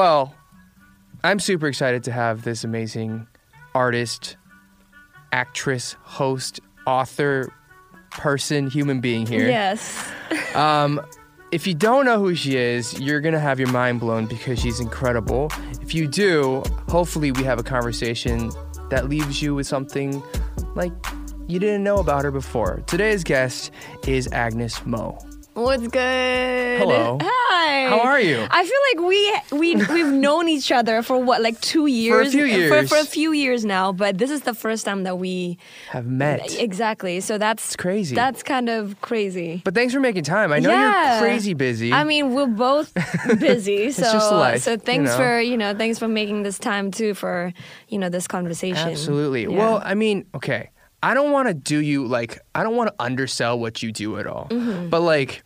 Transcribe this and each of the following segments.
Well, I'm super excited to have this amazing artist, actress, host, author, person, human being here. Yes. Um, if you don't know who she is, you're gonna have your mind blown because she's incredible. If you do, hopefully we have a conversation that leaves you with something like you didn't know about her before. Today's guest is Agnez Mo. What's good? Hello. Hi. How are you? I feel like we we we've known each other for what like two years For a few For, years. for a few years now, but this is the first time that we Have met. exactly. So that's crazy. That's kind of crazy. But thanks for making time. I know Yeah. you're crazy busy. I mean, we're both busy, so just life, so you thanks know. for you know thanks for making this time too for you know this conversation. Absolutely. Yeah. Well, I mean, okay. I don't want to do you like I don't want to undersell what you do at all. Mm-hmm. But like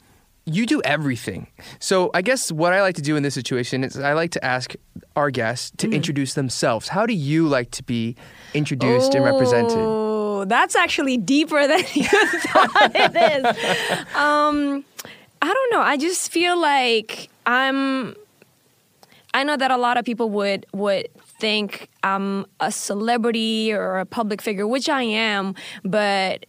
you do everything. So I guess what I like to do in this situation is I like to ask our guests to Mm-hmm. introduce themselves. How do you like to be introduced and represented? Oh, that's actually deeper than you thought it is. Um, I don't know. I just feel like I'm. I know that a lot of people would would think I'm a celebrity or a public figure, which I am, but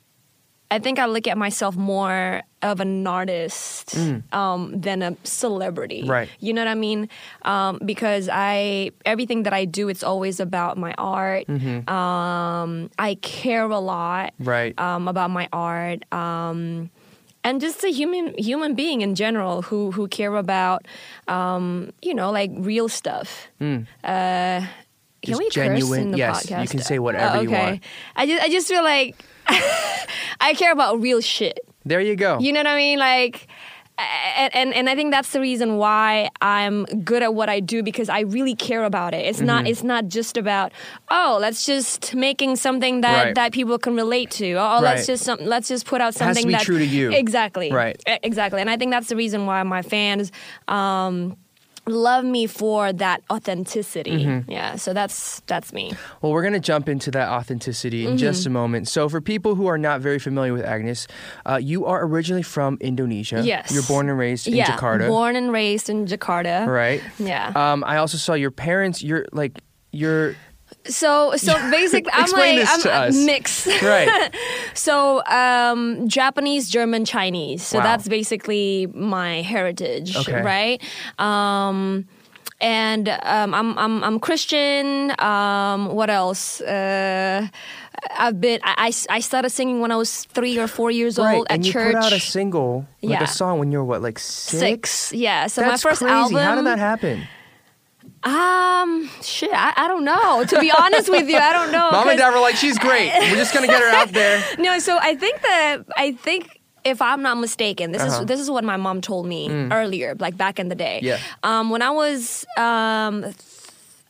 I think I look at myself more of an artist um, than a celebrity. Right. You know what I mean? Um, because I everything that I do, it's always about my art. Um, I care a lot Right. um, about my art. Um, and just a human human being in general who who care about um, you know like real stuff. Uh, can. Just we curse genuine- in the yes, you can say whatever Oh, you want. I just I just feel like I care about real shit. There you go. You know what I mean? Like, and, and and I think that's the reason why I'm good at what I do because I really care about it. It's Mm-hmm. not it's not just about oh let's just making something that Right. that people can relate to. Oh Right. let's just some, let's just put out something be that true to you. Exactly. Right. Exactly. And I think that's the reason why my fans. Um, love me for that authenticity Mm-hmm. yeah so that's that's me Well, we're going to jump into that authenticity in Mm-hmm. just a moment. So, for people who are not very familiar with Agnez, uh, you are originally from Indonesia. Yes. You're born and raised in yeah Jakarta. born and raised in jakarta right? yeah Um, I also saw your parents. You're like you're So so basically, I'm like I'm to a mix. right. So um, Japanese, German, Chinese. So Wow. that's basically my heritage, Okay. right? Um, and um, I'm I'm I'm Christian. Um, what else? Uh, I've been I, I I started singing when I was three or four years right. old at church. and you church. put out a single, like Yeah. a song, when you were what, like six? Six, yeah. So That's my first crazy. album. How did that happen? Um, shit, I, I don't know. To be honest with you, I don't know. Mom and dad were like, "She's great. We're just gonna get her out there." No, so I think that I think if I'm not mistaken, this Uh-huh. is this is what my mom told me earlier, like back in the day. Yeah. Um, when I was um, th-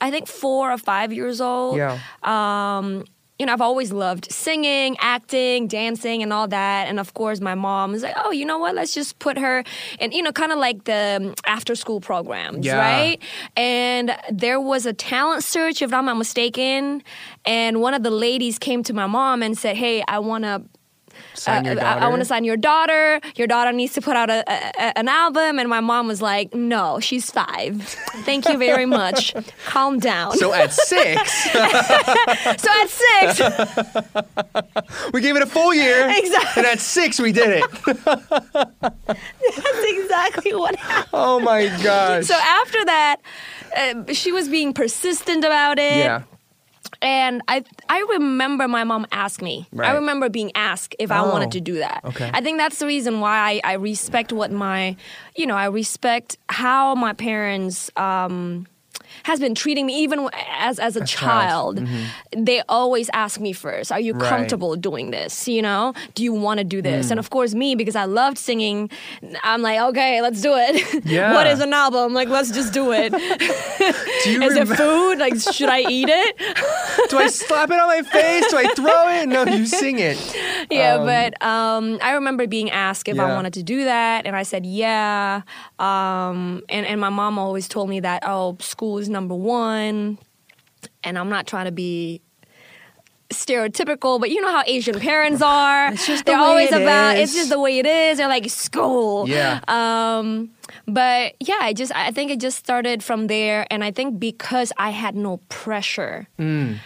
I think four or five years old. Yeah. Um, you know, I've always loved singing, acting, dancing, and all that. And of course, my mom was like, "Oh, you know what? Let's just put her in, you know, kind of like the um, after-school programs, Yeah. right?" And there was a talent search, if I'm not mistaken. And one of the ladies came to my mom and said, "Hey, I want to." Sign Uh, I, daughter. want to sign your daughter. Your daughter needs to put out a, a- an album. And my mom was like, no, she's five. Thank you very much. Calm down. So at six, So at six, we gave it a full year, Exactly. and at six, we did it. that's exactly what happened. Oh my gosh! So after that, uh, she was being persistent about it. yeah, And I I remember my mom asked me. Right. I remember being asked if I Oh, wanted to do that. okay. I think that's the reason why I, I respect what my, you know, I respect how my parents um, has been treating me even as as a child. child. They always ask me first, "Are you Right. comfortable doing this? You know, do you want to do this?" Mm. And of course, me because I loved singing, I'm like, "Okay, let's do it. Yeah. what is an album? Like, let's just do it. do you is it food? Like, should I eat it?" Do I slap it on my face? Do I throw it? No, you sing it. Yeah, Um, but um, I remember being asked if I wanted to do that, and I said yeah. Um, and and my mom always told me that oh, school is number one, and I'm not trying to be stereotypical, but you know how Asian parents are. It's just the They're way always it about is. it's just the way it is. They're like school. Yeah. Um, but yeah, I just I think it just started from there, and I think because I had no pressure. Mm.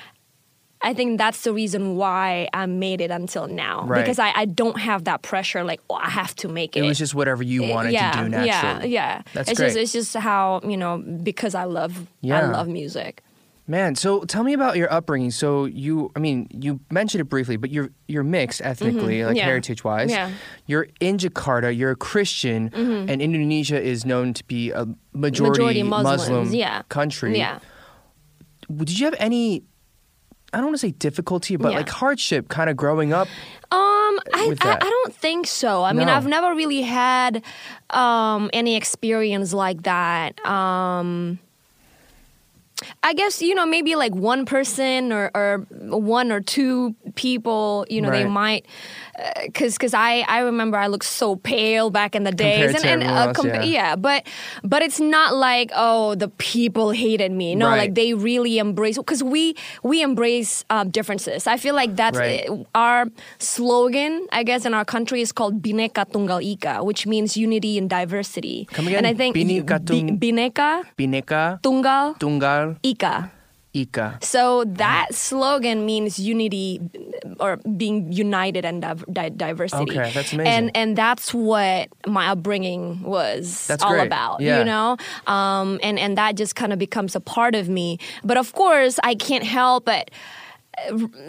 I think that's the reason why I made it until now Right. because I, I don't have that pressure like oh I have to make it. It was just whatever you wanted yeah, to do naturally. yeah. yeah. That's it's great. just it's just how you know because I love Yeah. I love music. Man, so tell me about your upbringing. So you, I mean, you mentioned it briefly, but you're you're mixed ethnically, like Mm-hmm. Yeah. heritage wise. Yeah. Mm-hmm. You're in Jakarta. You're a Christian, and Indonesia is known to be a majority, Majority Muslims, Muslim yeah. country. Yeah. Did you have any? I don't want to say difficulty, but Yeah. like hardship, kind of growing up. Um, I, I? I don't think so. I mean, I've never really had um any experience like that. Um. I guess you know maybe like one person or, or one or two people you know they might because because I I remember I looked so pale back in the days Compared to everyone else, compa- yeah. yeah but but it's not like oh the people hated me no Right. like they really embrace because we we embrace um, differences I feel like that's Right. uh, our slogan I guess in our country is called Bhinneka Tunggal Ika which means unity and diversity Come again? and I think Bhinneka Tung- Bi- Bhinneka Bhinneka Tunggal Tunggal Ika Ika. so that slogan means unity or being united and di- diversity. Okay, that's amazing. And and that's what my upbringing was That's all great. about. Yeah. You know, um, and and that just kind of becomes a part of me. But of course, I can't help but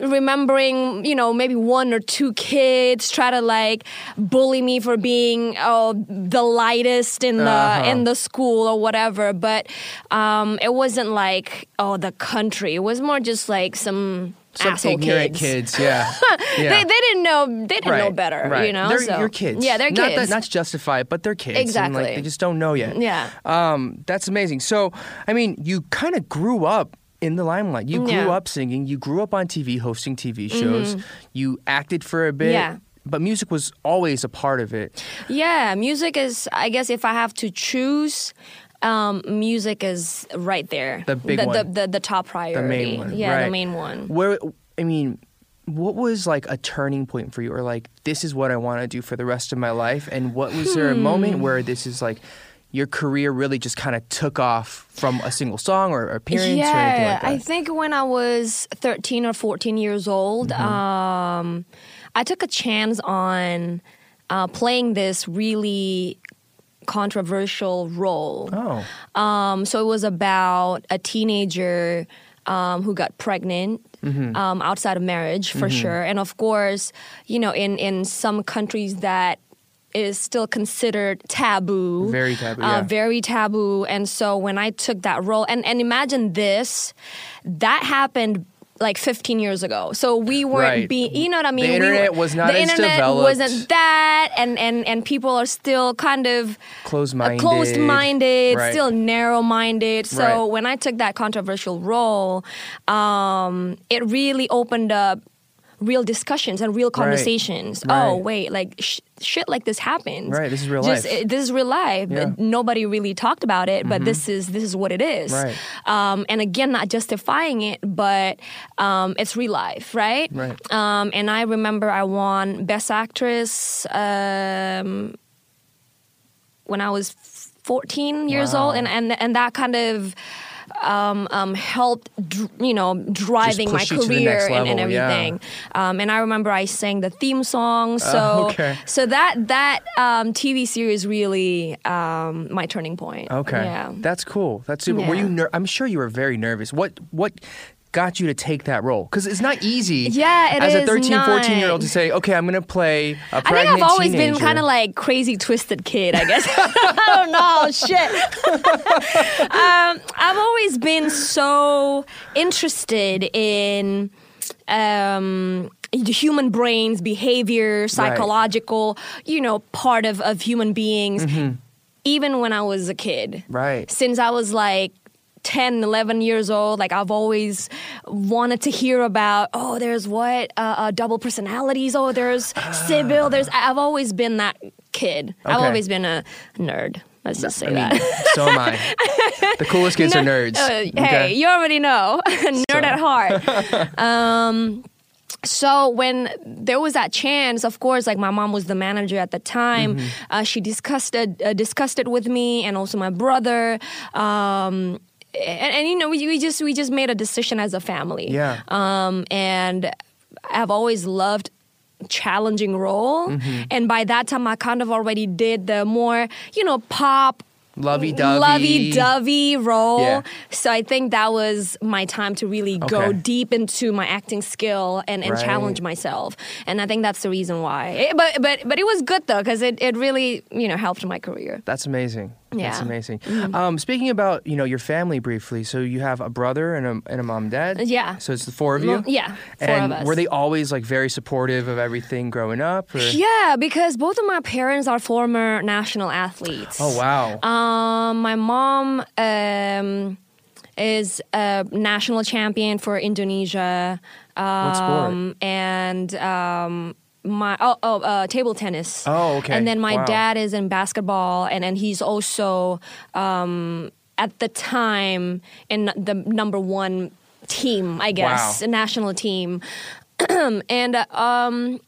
remembering, you know, maybe one or two kids try to like bully me for being oh the lightest in the Uh-huh. in the school or whatever. But um, it wasn't like oh the country. It was more just like some. Some asshole ignorant kids. kids, yeah. yeah. They, they didn't know they didn't know better, right. you know. They're so, your kids. Yeah, they're not kids. That, not to justify it, but they're kids. Exactly. like, they just don't know yet. Yeah. Um, that's amazing. So, I mean, you kind of grew up in the limelight. You grew Yeah. Mm-hmm. up singing. You grew up on TV, hosting TV shows. You acted for a bit. Yeah. But music was always a part of it. Yeah, music is. I guess if I have to choose, um, music is right there. The big the, one. The, the, the top priority. The main one. Yeah, right. the main one. Where, I mean, what was like a turning point for you, or like this is what I want to do for the rest of my life? And what was there a Hmm. moment where this is like your career really just kind of took off from a single song or appearance or anything yeah, like that? I think when I was 13 or 14 years old, Mm-hmm. um, I took a chance on uh, playing this really controversial role. oh, Um, so it was about a teenager um, who got pregnant Mm-hmm. um, outside of marriage, for sure. And of course, you know, in, in some countries that is still considered taboo. Very taboo, Uh, yeah. Very taboo. And so when I took that role, and, and imagine this, that happened like 15 years ago. So we weren't Right. being, you know what I mean? The We internet were- was not the as internet developed. wasn't that, and, and, and people are still kind of Closed-minded. closed minded, Right. still narrow minded. So Right. when I took that controversial role, um, it really opened up real discussions and real conversations. Right. Oh, wait, like sh- shit like this happens. Right, this is real Just, life. it- this is real life. Yeah. Mm-hmm. Nobody really talked about it, but this is this is what it is. Right. Um, and again, not justifying it, but um, it's real life, right? Right. Um, and I remember I won Best Actress um, when I was 14 years Wow. old, and, and and that kind of um, um, helped, dr- you know, driving my push you to the career next and, and level, yeah. everything. Um, and I remember I sang the theme song. So Oh, okay. so that that um, TV series really um, my turning point. okay, Yeah. that's cool. That's super. Were you? Ner- I'm sure you were very nervous. What? What? Got you to take that role because it's not easy. Yeah, it as a is 13, 14 year old to say, okay, I'm going to play a pregnant I think I've always been kind of like crazy twisted kid, I guess. I don't know, shit. um, I've always been so interested in um, the human brains, behavior, psychological, you know, part of, of human beings, even when I was a kid. Mm-hmm. Right. Since I was like 10 11 years old like i've always wanted to hear about oh there's what uh, uh, double personalities oh there's Sybil there's i've always been that kid i've always been a nerd let's just say I mean, that so am I. The coolest kids are nerds. Uh, okay? hey you already know nerd So- at heart um so when there was that chance, of course, like my mom was the manager at the time, Mm-hmm. uh, she discussed it, uh, discussed it with me and also my brother. Um, and, and you know, we, we just we just made a decision as a family. Yeah. Um, and I've always loved challenging role, Mm-hmm. and by that time, I kind of already did the more you know pop Lovey-dovey. lovey-dovey role. Yeah. So I think that was my time to really go deep into my acting skill and, and Right. challenge myself. And I think that's the reason why. It- but but but it was good though because it, it really you know helped my career. That's amazing. That's Yeah. Mm-hmm. amazing. Um, speaking about you know your family briefly, so you have a brother and a and a mom and dad. Yeah. So it's the four of you. Well, yeah, four and of us. were they always like very supportive of everything growing up? Or? Yeah, because both of my parents are former national athletes. Oh wow. Um, my mom um, is a national champion for Indonesia. Um, What sport? And um, my oh oh uh, table tennis. Oh, okay. And then my Wow. dad is in basketball, and and he's also um, at the time in the number one team, I guess, Wow. national team. and uh, um,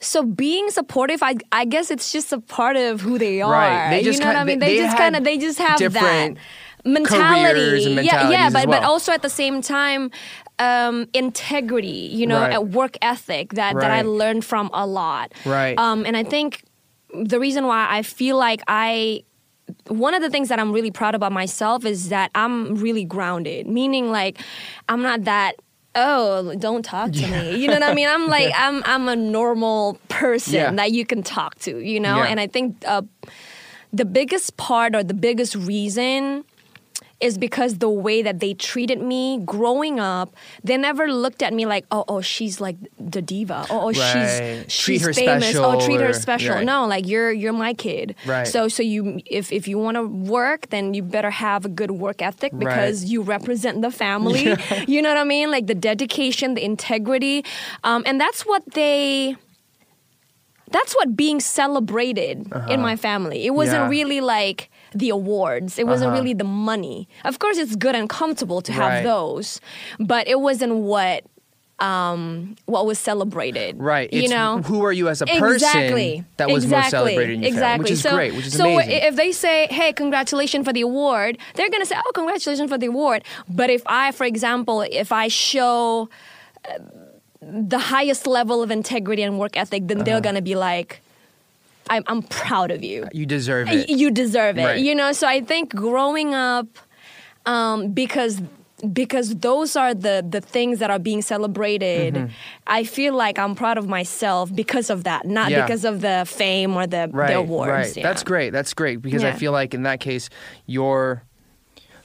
so being supportive, I, I guess it's just a part of who they are. Right. They just you know what I kind- mean? they- They, just kind of they just have that mentality. yeah, yeah, but but well. also at the same time, um, integrity. You know, Right. a work ethic that that I learned from a lot. Right. Um, and I think the reason why I feel like I one of the things that I'm really proud about myself is that I'm really grounded, meaning like I'm not that oh don't talk to me you know what i mean i'm like i'm i'm a normal person Yeah. that you can talk to you know Yeah. and i think uh, the biggest part or the biggest reason is because the way that they treated me growing up, they never looked at me like, oh, oh, she's like the diva. Oh, oh Right. she's she's Treat her famous. special oh, treat her or- special. right. No, like you're you're my kid. Right. So so you if if you want to work, then you better have a good work ethic because you represent the family. You know what I mean? Like the dedication, the integrity, um, and that's what they. That's what being celebrated in my family. It wasn't Uh-huh. Yeah. really like the awards. It wasn't Uh-huh. really the money. Of course, it's good and comfortable to have Right. those, but it wasn't what um, what was celebrated. Right. You It's know who are you as a person exactly. that was exactly. most celebrated in your exactly. which is so, great, which is so amazing. if they say, "Hey, congratulations for the award," they're gonna say, "Oh, congratulations for the award." But if I, for example, if I show uh, the highest level of integrity and work ethic, then Uh-huh. they're gonna be like, "I'm, I'm proud of you." you deserve it. you deserve it Right. you know so i think growing up um, because because those are the the things that are being celebrated i feel like i'm proud of myself because of that not Mm-hmm. Yeah. because of the fame or the, right, the awards Right. yeah. That's great. That's great because I feel like in that case, your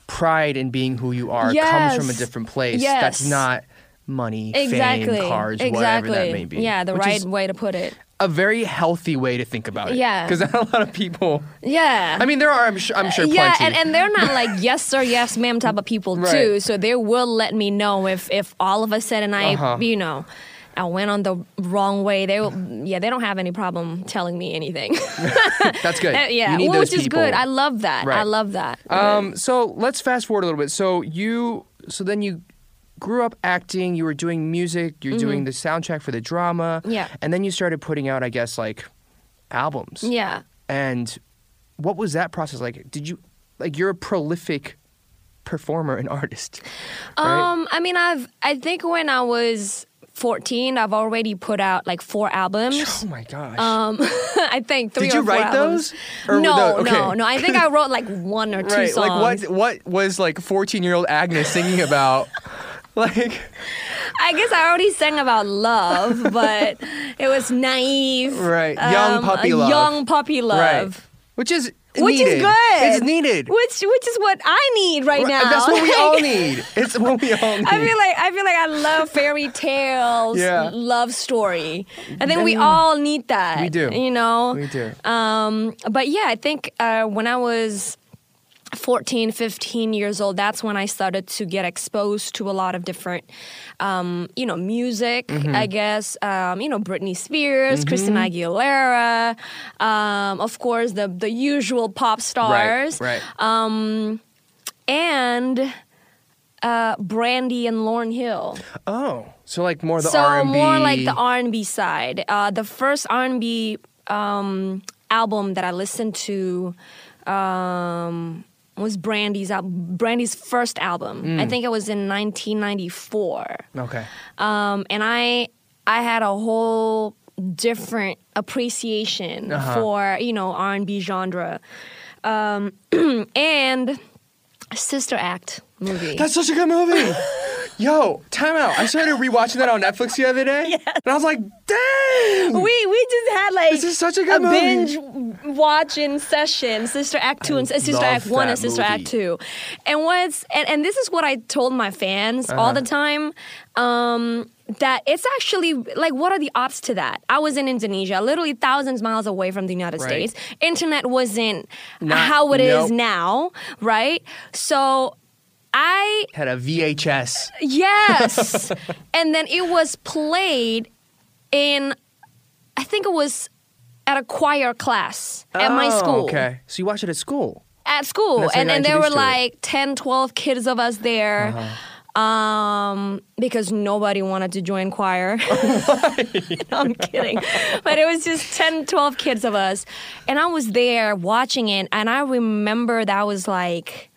pride in being who you are comes from a different place. Yes. That's not money, exactly fame, cars, exactly whatever that may be. yeah the right is way to put it a very healthy way to think about it. Yeah. Because a lot of people. yeah I mean, there are. I'm sure. I'm sure. yeah, plenty. and, and they're not like yes sir, yes ma'am type of people Right. too. So they will let me know if if all of a sudden I, Uh-huh. you know, I went on the wrong way. They will, yeah, they don't have any problem telling me anything. That's good. Uh, yeah, which is people. good. I love that. I love that. Um, so let's fast forward a little bit. So you, so then you grew up acting. You were doing music. You're doing the soundtrack for the drama. Mm-hmm. Yeah. And then you started putting out, I guess, like albums. yeah. And what was that process like? Did you, like, you're a prolific performer and artist, right? Um, I mean, I've I think when I was 14, I've already put out like four albums. oh my gosh. Um, I think three Did you write albums. those? Or no, those- okay. no, no. I think I wrote like one or two right. songs. Like, what, what was like 14 year old Agnez singing about? like, I guess I already sang about love, but it was naive. Right. Young um, puppy love. Young puppy love. right. Which is Which needed. is good. It's needed. Which which is what I need right, Right, now. That's what we all need. It's what we all need. I feel like I feel like I love fairy tales, Yeah. love story. I think we all need that. We do. You know. we do. Um, but yeah, I think uh, when I was 14, 15 years old, that's when I started to get exposed to a lot of different, um, you know, music, Mm-hmm. I guess. Um, you know, Britney Spears, Christina Aguilera, um, of course, the, the usual pop stars. Right. Right. Um, and uh, Brandy and Lauryn Hill. Oh, so like more the so R and B. more like the R and B side. Uh, the first R and B um, album that I listened to um, was Brandy's al- Brandy's first album. Mm. I think it was in 1994, Okay. um, and I I had a whole different appreciation Uh-huh. for you know R and B genre, um, and Sister Act movie. That's such a good movie. Yo, time out. I started rewatching that on Netflix the other day, and I was like, dang. we we just had like This is such a good movie. binge watching session, Sister Act two and uh, Sister Act one and Sister movie. Act two, and what's and, and this is what I told my fans Uh-huh. all the time. Um, that it's actually like what are the odds to that? I was in Indonesia, literally thousands miles away from the United Right. States. Internet wasn't Not- how it is nope. now, right? So I Had a VHS. Yes. and then it was played in, I think it was at a choir class at my Oh, school. Okay, so you watch it at school. At school. That's how you And, got and there were to it. like 10, 12 kids of us there. Uh-huh. Um, because nobody wanted to join choir. I'm kidding. But it was just 10, 12 kids of us. And I was there watching it. And I remember that was like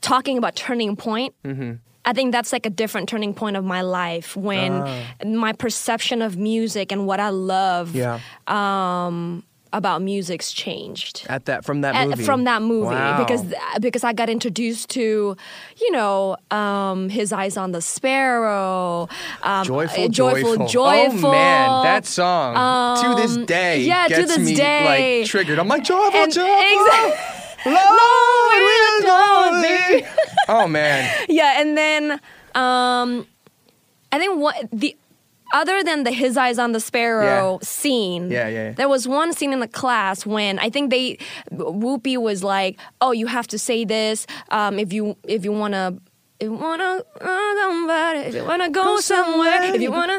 talking about turning point. Mm-hmm. I think that's like a different turning point of my life when Ah. my perception of music and what I love Yeah. um, about music's changed. At that from that At- movie. from that movie Wow. because because I got introduced to, you know, um, his eyes on the sparrow, um, Joyful, uh, joyful, joyful. joyful. Oh man, that song to this Um, day yeah, to gets this me day. like triggered. I'm like joyful, And- joyful. exact- Lord, we adore adore thee. thee. Oh man, yeah, and then um, I think what the other than the his eyes on the sparrow Yeah. scene, Yeah, yeah, yeah. there was one scene in the class when I think they Whoopi was like, "Oh, you have to say this um, if you if you wanna." If you wanna uh, somebody, if you wanna go, Go somewhere, somewhere. if you wanna,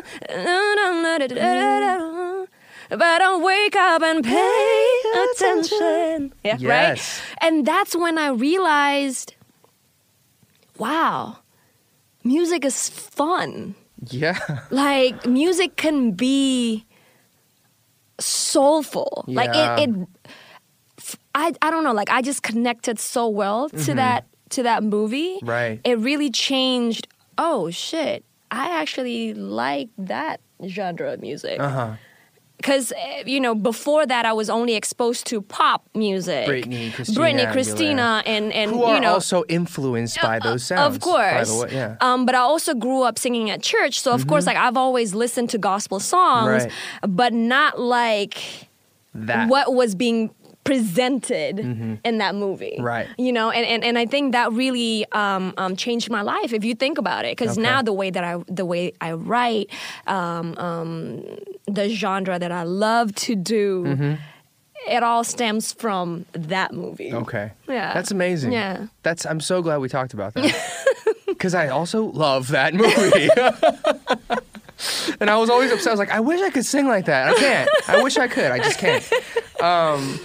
but don't wake up and pay attention. Yeah, Yes. right. And that's when I realized, wow, music is fun. Yeah, Like music can be soulful. Yeah. Like it, it I I don't know, like I just connected so well to that to that movie. Mm-hmm. Right. It really changed, oh shit. I actually like that genre of music. uh huh. Because, eh, you know, before that, I was only exposed to pop music. Britney, Christina Britney, Christina, and, and Who are you know. also influenced uh, by those sounds. Of course. by the way, yeah. Um, but I also grew up singing at church. So, of mm-hmm. course, like I've always listened to gospel songs, Right. but not like that what was being presented in that movie. Mm-hmm. Right. You know, and, and, and I think that really um, um, changed my life if you think about it. Because Okay. now the way that I the way I write, um, um, the genre that I love to do, it all stems from that movie. Mm-hmm. Okay. Yeah. That's amazing. Yeah. That's I'm so glad we talked about that. Cuz I also love that movie. and I was always upset. I was like, I wish I could sing like that. I can't. I wish I could. I just can't. Um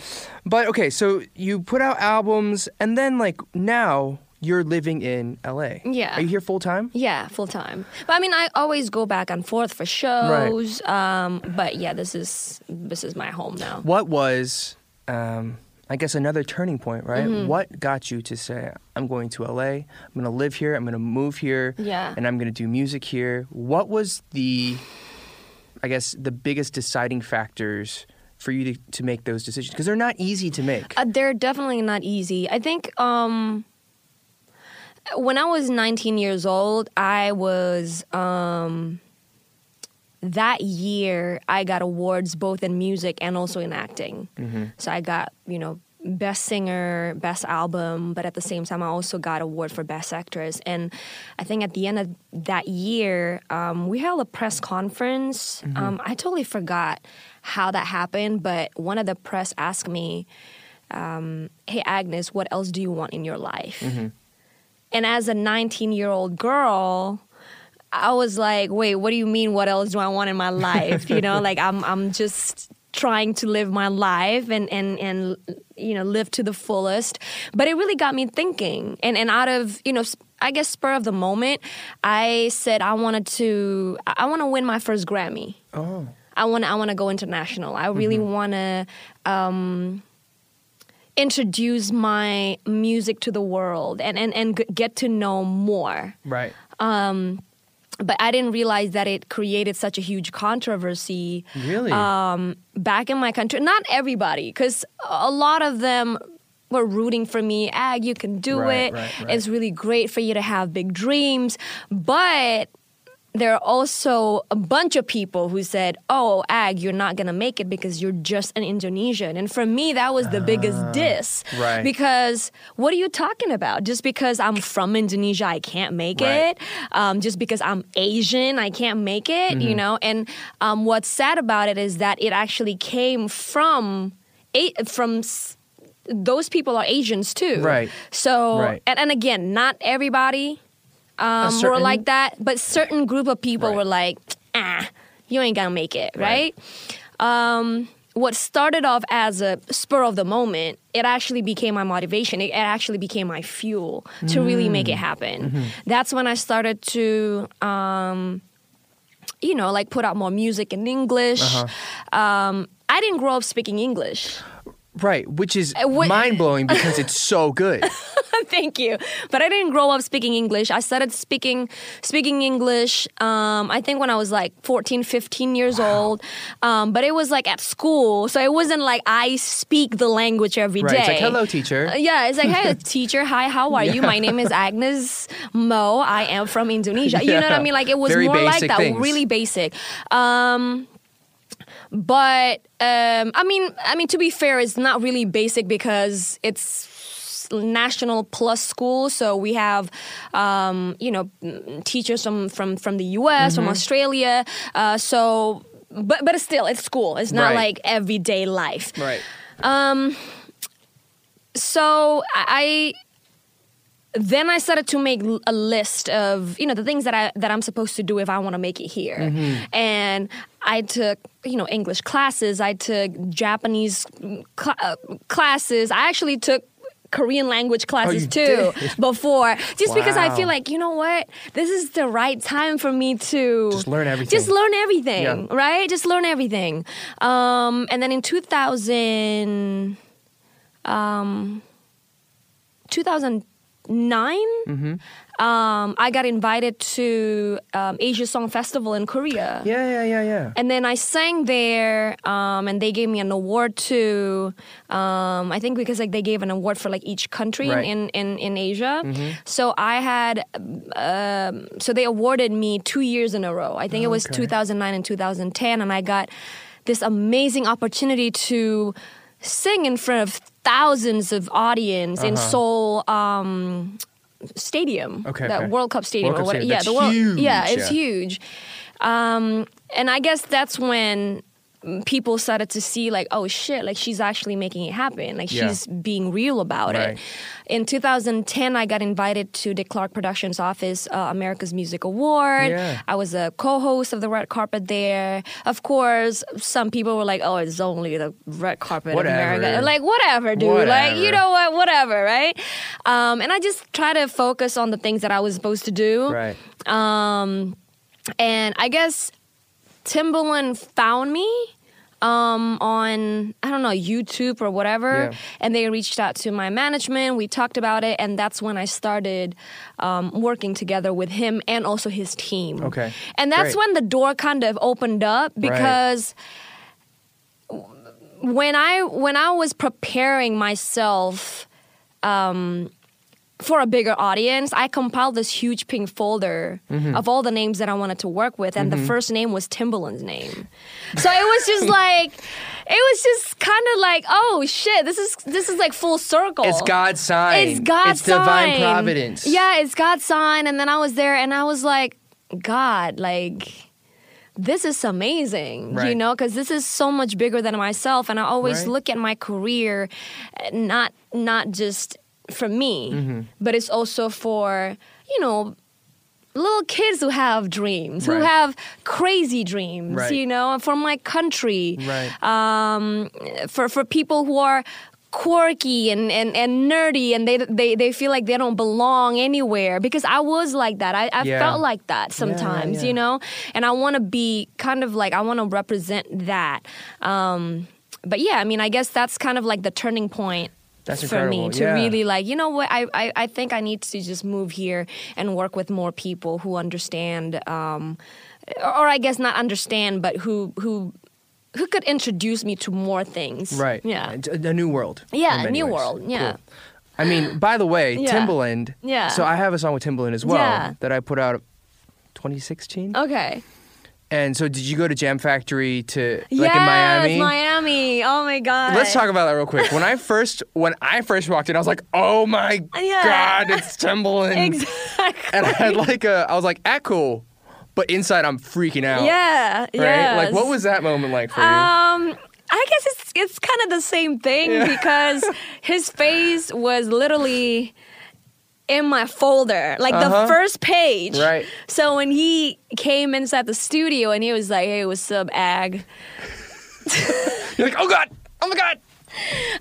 but okay, so you put out albums and then like now you're living in LA. Yeah. Are you here full time? Yeah, full time. But I mean, I always go back and forth for shows. Um, but yeah, this is this is my home now. What was um I guess another turning point, right? Mm-hmm. What got you to say, I'm going to LA, I'm going to live here, I'm going to move here, Yeah. and I'm going to do music here? What was the, I guess, the biggest deciding factors for you to, to make those decisions? Because they're not easy to make. Uh, they're definitely not easy. I think um, when I was 19 years old, I was um, that year I got awards both in music and also in acting. So I got you know best singer, best album, but at the same time I also got award for best actress. And I think at the end of that year, um, we held a press conference. Um, I totally forgot how that happened, but one of the press asked me, um, "Hey Agnez, what else do you want in your life?" And as a 19 year old girl, I was like, wait, what do you mean? What else do I want in my life? You know, like I'm, I'm just trying to live my life and and and you know live to the fullest. But it really got me thinking, and and out of you know. I guess spur of the moment, I said I wanted to. I want to win my first Grammy. Oh. I want I want to go international. I really Mm-hmm. want to um, introduce my music to the world and and and g- get to know more. Right. But I didn't realize that it created such a huge controversy Really? um, back in my country. Not everybody, because a lot of them were rooting for me. Ag, you can do Right, it. right, right. It's really great for you to have big dreams. But there are also a bunch of people who said, "Oh, Ag, you're not gonna make it because you're just an Indonesian." And for me, that was the biggest diss. Ah, right. Because what are you talking about? Just because I'm from Indonesia, I can't make Right. it. Um, just because I'm Asian, I can't make it. Mm-hmm. You know. And um, what's sad about it is that it actually came from a- from. s- Those people are Asians too, Right. So, Right. and, and again, not everybody um, were like that, but certain group of people Right. were like, ah, you ain't gonna make it, right? Um, what started off as a spur of the moment, it actually became my motivation. It, it actually became my fuel to really make it Mm. happen. Mm-hmm. That's when I started to. Um, you know, like put out more music in English. Uh-huh. Um, I didn't grow up speaking English. Right. Which is Uh, mind blowing because it's so good. Thank you. But I didn't grow up speaking English. I started speaking speaking English um, I think when I was like 14, 15 years old. Um, but it was like at school. So it wasn't like I speak the language every day. Right. It's like, hello, teacher. Uh, yeah, it's like, hey, teacher, hi, how are you? My name is Agnez Mo. I am from Indonesia. You know what I mean? Like it was Very more like that, things. really basic. Um, but um, I mean, I mean to be fair, it's not really basic because it's national plus school. So we have, um, you know, teachers from from from the U.S. Mm-hmm. from Australia. Uh, so, but but it's still it's school. It's not Right. like everyday life. Right. um So I then I started to make a list of you know the things that I that I'm supposed to do if I want to make it here, and I took you know English classes, I took Japanese cl- uh, classes, I actually took. Korean language classes you too did? before just because I feel like you know what this is the right time for me to Just learn everything. just learn everything Yeah. right just learn everything um, and then in 2000 um, 2009, Mm-hmm. um, I got invited to um, Asia Song Festival in Korea. Yeah, yeah, yeah, yeah. And then I sang there, um, and they gave me an award too. Um, I think because like they gave an award for like each country Right. in, in in Asia. So I had, um, so they awarded me two years in a row. I think it was Okay. 2009 and 2010, and I got this amazing opportunity to sing in front of thousands of audience in Uh-huh. Seoul. Um, stadium Okay, that okay. World Cup stadium World or what stadium. yeah That's the world huge, yeah it's yeah. huge um, and I guess that's when people started to see like oh shit like she's actually making it happen like Yeah. she's being real about Right. it in 2010 i got invited to the clark productions office uh, america's music award Yeah. i was a co-host of the red carpet there of course some people were like oh it's only the red carpet Whatever. america like whatever dude like you know what whatever right um, and i just try to focus on the things that i was supposed to do Right. um, and I guess Timbaland found me um, on I don't know YouTube or whatever, Yeah. and they reached out to my management. We talked about it, and that's when I started um, working together with him and also his team. Okay. and that's Great. when the door kind of opened up because when I when I was preparing myself um, for a bigger audience, I compiled this huge pink folder Mm-hmm. of all the names that I wanted to work with, and the first name was Timbaland's name. So it was just like, it was just kind of like, oh shit, this is this is like full circle. It's God's sign. It's God's It's divine sign. providence. Yeah, it's God's sign. And then I was there, and I was like, God, like. This is amazing, you know, because this is so much bigger than myself, and I always Right. look at my career, uh, not not just for me, Mm-hmm. but it's also for you know little kids who have dreams, who have crazy dreams, Right. you know, from my country. Right. Um, for for people who are quirky and, and, and nerdy and they, they they feel like they don't belong anywhere because I was like that. I, I Yeah. felt like that yeah, sometimes, yeah. you know? And I want to be kind of like I want to represent that. Um, but yeah, I mean, I guess that's kind of like the turning point That's for me to yeah. really like you know what I, I i think i need to just move here and work with more people who understand um or, or i guess not understand but who who who could introduce me to more things Right. yeah A, a new world. Yeah, a new ways. world, yeah. Cool. I mean, by the way, Yeah. Timbaland. Yeah. So I have a song with Timbaland as well Yeah. that I put out 2016. okay And so did you go to Jam Factory to like yes, in Miami? miami oh my god Let's talk about that real quick. When I first when I first walked in, I was like, "Oh my Yeah. god, it's Timbaland!" exactly And I had like a, I was like, "Ah, cool," but inside I'm freaking out. yeah Right? yes. Like, what was that moment like for you? Um, I guess it's it's kind of the same thing Yeah. because his face was literally in my folder, like Uh-huh. the first page. Right. So when he came inside the studio and he was like, "Hey, what's up, Ag?" You're like, "Oh god, oh my god."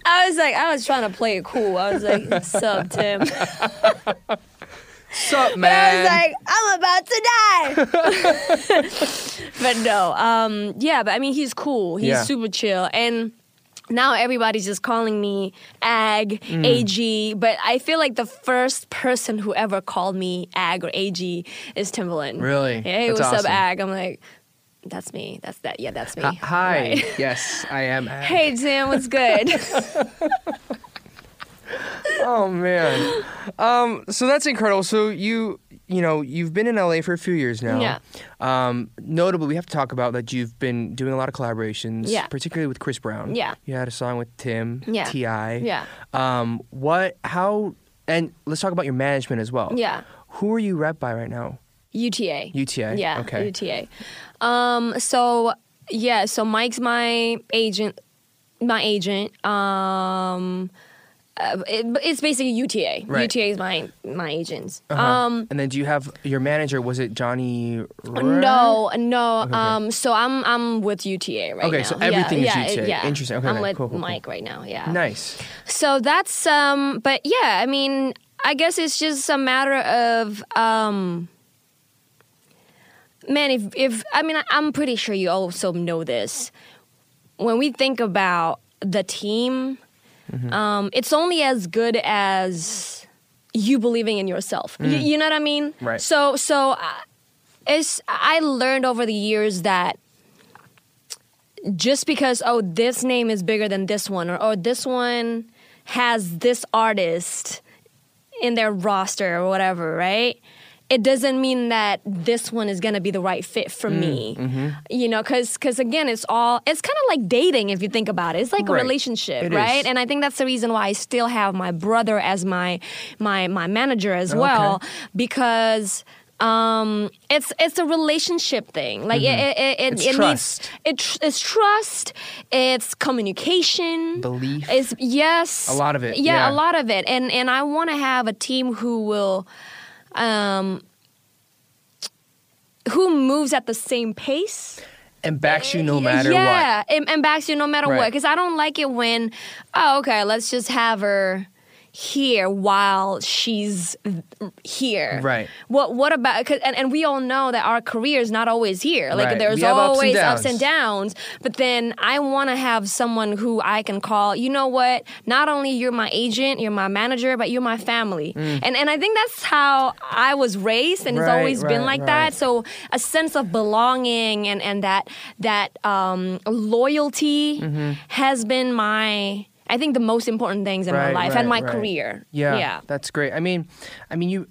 I was like, I was trying to play it cool. I was like, "What's up, Tim?" Sup, But man? I was like, I'm about to die. but no, um, yeah, but I mean, he's cool. He's Yeah. super chill. And now everybody's just calling me Ag, Mm. AG. But I feel like the first person who ever called me Ag or AG is Timbaland. Really? Hey, That's what's awesome. up, Ag? I'm like, that's me. That's that. Yeah, that's me. Hi- Hi. Right. Yes, I am. Ag. Hey, Tim, what's good? Oh man. Um. So that's incredible. So you, you know, you've been in LA for a few years now. Yeah. Um. Notably, we have to talk about that you've been doing a lot of collaborations. Yeah. Particularly with Chris Brown. Yeah. You had a song with Tim. Yeah. Ti. Yeah. Um. What? How? And let's talk about your management as well. Yeah. Who are you rep by right now? UTA. UTA. Yeah, Okay. UTA. Um, so yeah, so Mike's my agent. My agent. Um, uh, it, it's basically UTA. Right. UTA is my my agent. Uh-huh. Um, and then do you have your manager? Was it Johnny? No, no. Okay. Um, so I'm I'm with UTA right Okay, now. Okay, so everything is yeah, yeah, UTA. Yeah. Interesting. Okay, I'm with cool, cool, cool. Mike right now. Yeah. Nice. So that's um but yeah, I mean, I guess it's just a matter of um man, if if I mean, I'm pretty sure you also know this. When we think about the team, Mm-hmm. um, it's only as good as you believing in yourself. You, you know what I mean? Mm. Right. So so uh, it's I learned over the years that just because oh this name is bigger than this one or oh this one has this artist in their roster or whatever, right? It doesn't mean that this one is gonna be the right fit for Mm, me, mm-hmm. you know, because because again, it's all it's kind of like dating if you think about it. It's like Right. a relationship, It right? is. And I think that's the reason why I still have my brother as my my my manager as Okay. well because um it's it's a relationship thing like it it, it, Mm-hmm. It's it trust. needs it it's trust it's communication Belief. it's yes A lot of it, yeah, yeah. a lot of it and and i want to have a team who will um who moves at the same pace And backs you no matter what. yeah, and, and backs you no matter what. Because I don't like it when, oh, okay, let's just have her here while she's here. Right. What What about? Cause, and and we all know that our career is not always here. Like Right. there's have ups and always ups and downs. But then I want to have someone who I can call. You know what? Not only you're my agent, you're my manager, but you're my family. And and I think that's how I was raised, and it's Mm. Right, always been like right. that. So a sense of belonging and and that that um, loyalty Mm-hmm. has been my. I think the most important things in Right, my life right, and my right. career. Yeah, yeah. that's great. I mean, I mean, you.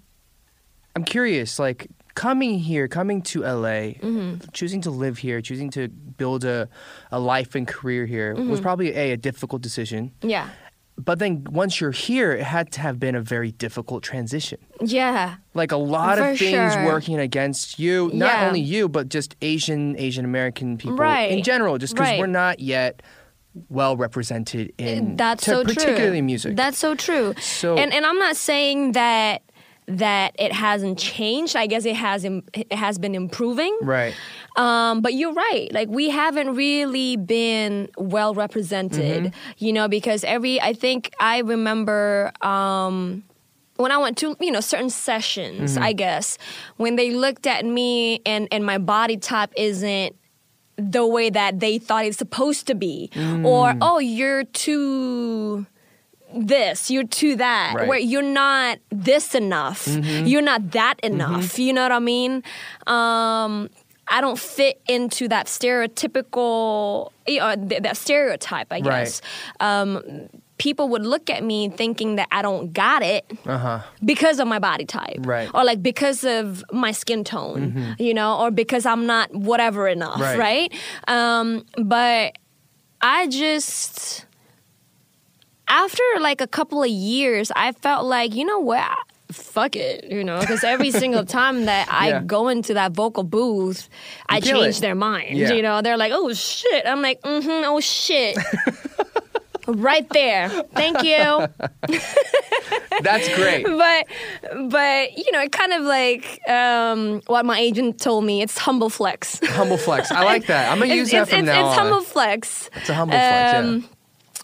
I'm curious, like coming here, coming to LA, Mm-hmm. choosing to live here, choosing to build a, a life and career here Mm-hmm. was probably a a difficult decision. Yeah. But then once you're here, it had to have been a very difficult transition. Yeah. Like a lot of things sure. working against you, not Yeah. only you, but just Asian Asian American people Right. in general, just because Right. we're not yet well represented in That's so true. particularly music. That's so true. So- and and I'm not saying that that it hasn't changed. I guess it has Im- it has been improving. Right. Um, but you're right. Like we haven't really been well represented, Mm-hmm. you know, because every I think I remember um, when I went to you know certain sessions. Mm-hmm. I guess when they looked at me and and my body type isn't the way that they thought it's supposed to be, Mm. or oh you're too this, you're to that, Right. where you're not this enough, Mm-hmm. you're not that enough. You know what I mean? Um, I don't fit into that stereotypical, uh, th- that stereotype. I Right. guess um, people would look at me thinking that I don't got it Uh huh. because of my body type, Right. Or like because of my skin tone, you know, or because I'm not whatever enough, Right. right? Um, but I just after like a couple of years, I felt like you know what. Fuck it, you know, because every single time that I Yeah. go into that vocal booth, I change it. their mind. Yeah. You know, they're like, "Oh shit!" I'm like, "Mm-hmm, oh shit." right there. Thank you. That's great. but but you know it kind of like um, what my agent told me it's humble flex humble flex. I like that. I'm gonna use it's, that it's, from it's, now it's on. humble flex It's a humble flex. Yeah.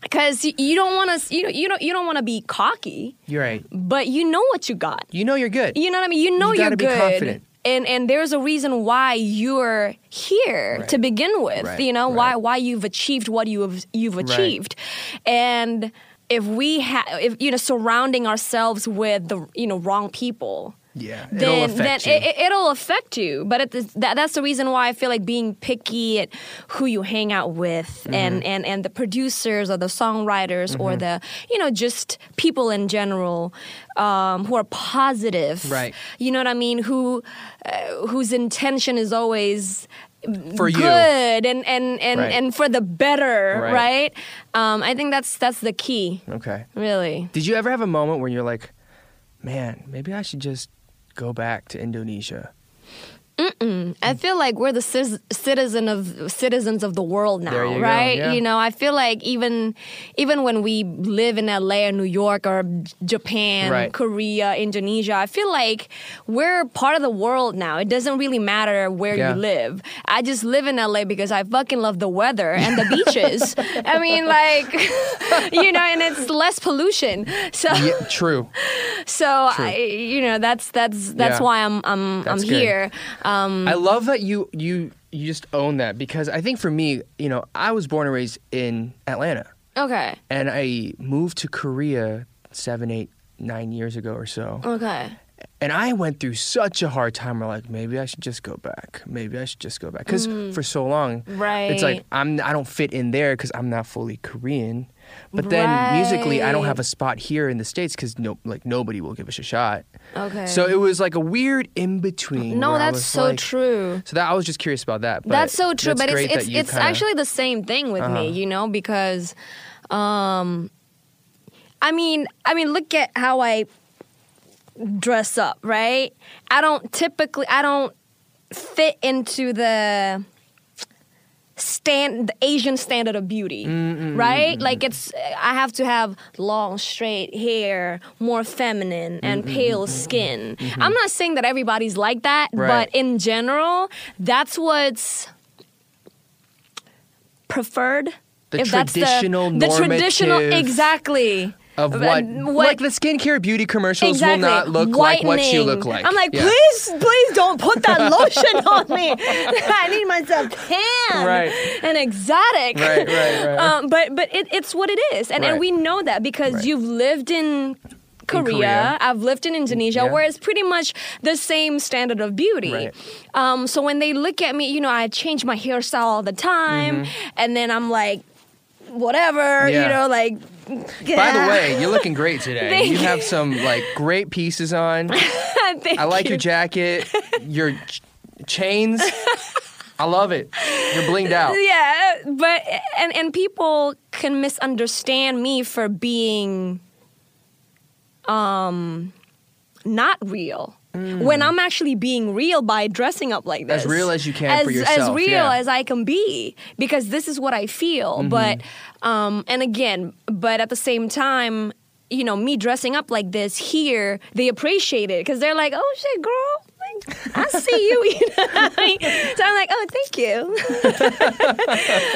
because you don't want to you know you don't you don't want to be cocky You're right. but you know what you got You know you're good. you know what I mean you know You are gotta be good confident. And and there's a reason why you're here Right. to begin with Right, you know why right. why you've achieved what you've you've achieved and if we have if you know surrounding ourselves with the you know wrong people Yeah. It'll then then affect you. it, it'll affect you. But at the, that, that's the reason why I feel like being picky at who you hang out with Mm-hmm. and, and, and the producers or the songwriters or Mm-hmm. the, you know, just people in general um, who are positive. Right. You know what I mean? Who uh, Whose intention is always For you. good and, and, and, Right. and for the better, Right. right? Um, I think that's that's the key, Okay. really. Did you ever have a moment where you're like, man, maybe I should just go back to Indonesia? I mm. feel like we're the citizen of citizens of the world now, you right? yeah. You know, I feel like even even when we live in LA or New York or Japan, Right. Korea, Indonesia, I feel like we're part of the world now. It doesn't really matter where Yeah. you live. I just live in LA because I fucking love the weather and the beaches. I mean, like, you know, and it's less pollution. So, Yeah, true. so True. I, you know, that's that's that's why I'm I'm That's I'm good. here. Um, I love that you you you just own that because I think for me, you know, I was born and raised in Atlanta, okay. and I moved to Korea seven, eight, nine years ago or so. Okay. And I went through such a hard time. Where like maybe I should just go back. Maybe I should just go back because for so long, right? it's like I'm I don't fit in there because I'm not fully Korean. But then musically, I don't have a spot here in the states because no like nobody will give us a shot. Okay. So it was like a weird in between. no, that's so like- true. So that I was just curious about that. That's so true. that's but it's it's it's kinda- actually the same thing with me, Uh-huh. you know, because um I mean I mean look at how I dress up, right? I don't typically I don't fit into the stand the Asian standard of beauty, Mm, right? Like it's I have to have long straight hair, more feminine and pale skin. I'm not saying that everybody's like that, Right. but in general, that's what's preferred. The if that's traditional the, the traditional normative exactly of Uh, what, like the skincare beauty commercials will not look like what you look like. I'm like, Yeah. please, please don't put that lotion on me. I need myself tan Right. and exotic. Right, right, right. Um, but but it, it's what it is, and Right. and we know that because Right. you've lived in. Korea. Korea. I've lived in Indonesia, Yeah. where it's pretty much the same standard of beauty. Right. Um, so when they look at me, you know, I change my hairstyle all the time, and then I'm like, whatever, you. Yeah. know, like. By the way, you're looking great today. You you. have some like great pieces on. I like you. your jacket, your ch- chains. I love it. You're blinged out. Yeah, but and and people can misunderstand me for being um not real. When I'm actually being real by dressing up like this. Mm. As real as you can as, for yourself. As real yeah. Mm-hmm. as I can be. Because this is what I feel. But um and again, but at the same time, you know me dressing up like this here, they appreciate it because they're like, "Oh shit, girl." I see you. you know I mean? So I'm like, oh, thank you.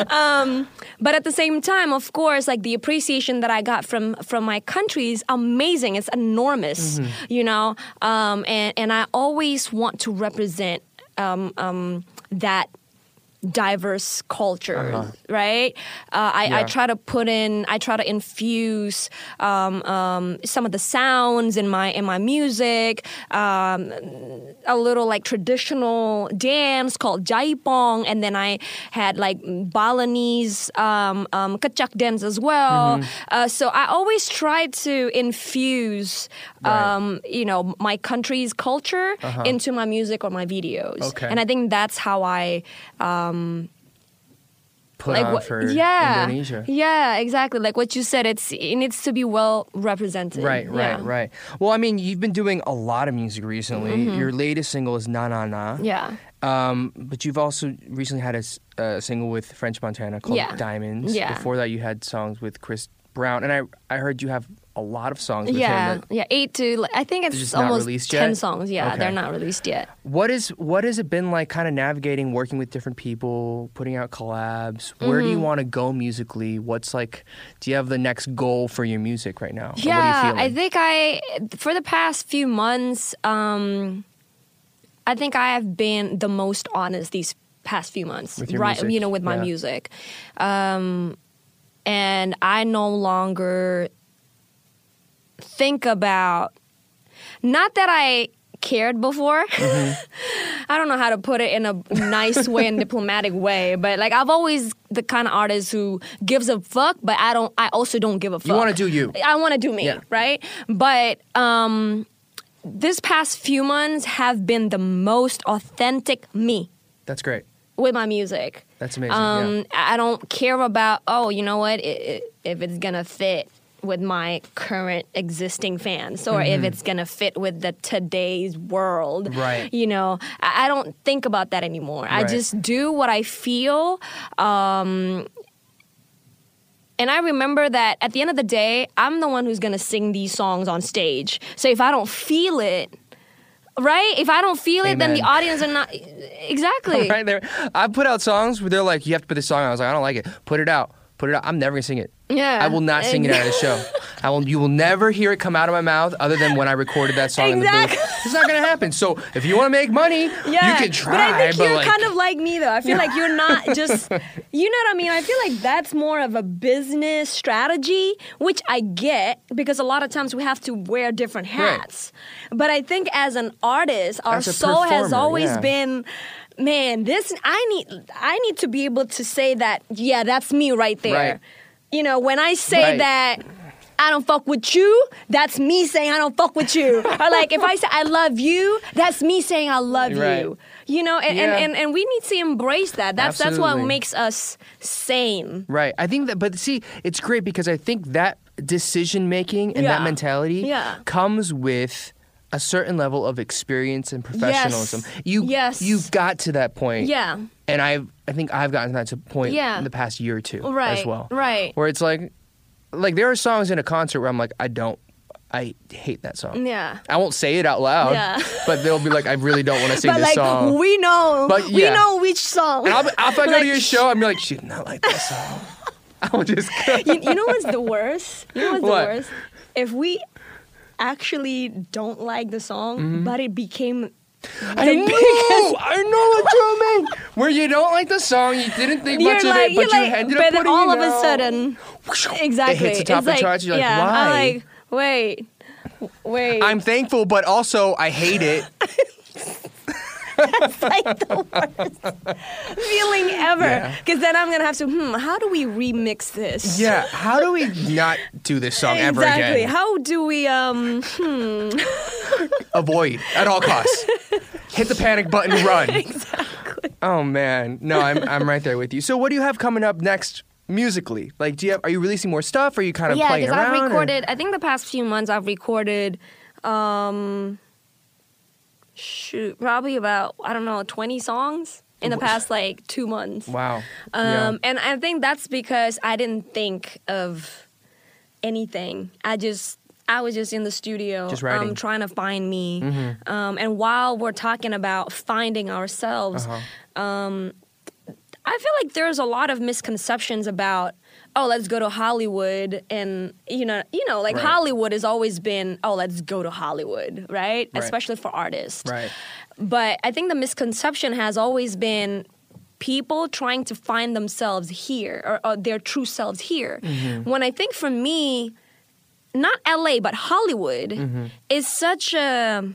um, but at the same time, of course, like the appreciation that I got from from my country is amazing. It's enormous, you know. Um, and and I always want to represent um, um, that diverse culture, right? Uh, I, I try to put in, I try to infuse um, um, some of the sounds in my in my music, um, a little like traditional dance called jaipong, and then I had like Balinese um, um, kecak dance as well. Mm-hmm. Uh, so I always try to infuse, Right. um, you know, my country's culture into my music or my videos, Uh-huh. Okay. and I think that's how I. Um, Put like on what- for yeah, Indonesia. Yeah, exactly. Like what you said, it's it needs to be well represented. Right, right, Yeah. right. Well, I mean, you've been doing a lot of music recently. Mm-hmm. Your latest single is Na Na Na. Yeah. Um, but you've also recently had a single with French Montana called Yeah. Diamonds. Yeah. Before that, you had songs with Chris Brown, and I I heard you have a lot of songs with Yeah, yeah, eight to I think it's just not almost ten yet? songs. Yeah, Okay. they're not released yet. What is what has it been like, kind of navigating, working with different people, putting out collabs? Where do you Mm-hmm. want to go musically? What's like? Do you have the next goal for your music right now? Yeah, what are you? I think I for the past few months, um, I think I have been the most honest these past few months, right? music, You know, with my yeah. music, um, and I no longer think about not that I cared before. Mm-hmm. I don't know how to put it in a nice way and diplomatic way, but like I've always the kind of artist who gives a fuck, but I don't. I also don't give a fuck. You wanna do you. I want to do me, Yeah. right? But um, this past few months have been the most authentic me That's great. with my music. That's amazing. Um, yeah. I don't care about oh, you know what, i i if it's gonna fit with my current existing fans or if it's gonna fit with the today's world. Mm-hmm. Right. You know, I, I don't think about that anymore. I just do what I feel. Um, and I remember that at the end of the day, I'm the one who's gonna sing these songs on stage. So if I don't feel it, right? If I don't feel it, then the audience are not exactly. right there. I put out songs where they're like, "You have to put this song." out. I was like, "I don't like it. Put it out. Put it out." I'm never gonna sing it. Yeah. I will not sing it at a show. I will. You will never hear it come out of my mouth other than when I recorded that song in the Exactly. booth. It's not gonna happen. So if you want to make money, Yeah, you can try. But I think you're like, kind of like me, though. I feel like you're not just, you know what I mean? I feel like that's more of a business strategy, which I get because a lot of times we have to wear different Right. hats. But I think as an artist, our soul has always yeah. been. Man, this I need. I need to be able to say that. Yeah, that's me right there. Right. You know, when I say Right. that I don't fuck with you, that's me saying I don't fuck with you. or like if I say I love you, that's me saying I love Right. you. You know, and, Yeah. and, and, and we need to embrace that. That's that's what makes us sane. Right. I think that, but see, it's great because I think that decision making and that mentality Yeah. comes with a certain level of experience and professionalism. You, Yes. you've got to that point. Yeah. And I, I think I've gotten to that point Yeah. in the past year or two Right. as well. Right. Where it's like, like there are songs in a concert where I'm like, I don't, I hate that song. Yeah. I won't say it out loud, Yeah. but they'll be like, I really don't want to sing But this like song. we know, But yeah. we know which song. I'll, if I go Like, to your show, I'm like, she did not like that song. I'll just you, you know what's the worst? You know what's What? the worst? If we actually don't like the song, but it became Mm-hmm. I know, I know what you mean. Where you don't like the song, you didn't think you're much like, of it, but you're you like, ended but up putting all it of a out. sudden, exactly, It hits the top it's of the like, charts, you're like, yeah, why? I'm like, wait, wait. I'm thankful, but also I hate it. like the worst feeling ever. Yeah. Because then I'm gonna have to, hmm, how do we remix this? Yeah, how do we not do this song ever again? exactly. How do we um Avoid at all costs. Hit the panic button, run. exactly. Oh man, no, I'm I'm right there with you. So what do you have coming up next musically? Like, do you have, are you releasing more stuff? Or are you kind of Yeah, playing because? I've or- recorded I think the past few months I've recorded um shoot, probably about I don't know, twenty songs in the past like two months. Wow. Um, And I think that's because I didn't think of anything. I just I was just in the studio, Just. Mm-hmm. um, trying to find me. Um, and while we're talking about finding ourselves, Uh-huh. um, I feel like there's a lot of misconceptions about. Oh, let's go to Hollywood, and you know, you know, like Right. Hollywood has always been. Oh, let's go to Hollywood, right? Right. Especially for artists. Right. But I think the misconception has always been people trying to find themselves here or, or their true selves here. Mm-hmm. When I think for me, not LA, but Hollywood Mm-hmm. is such a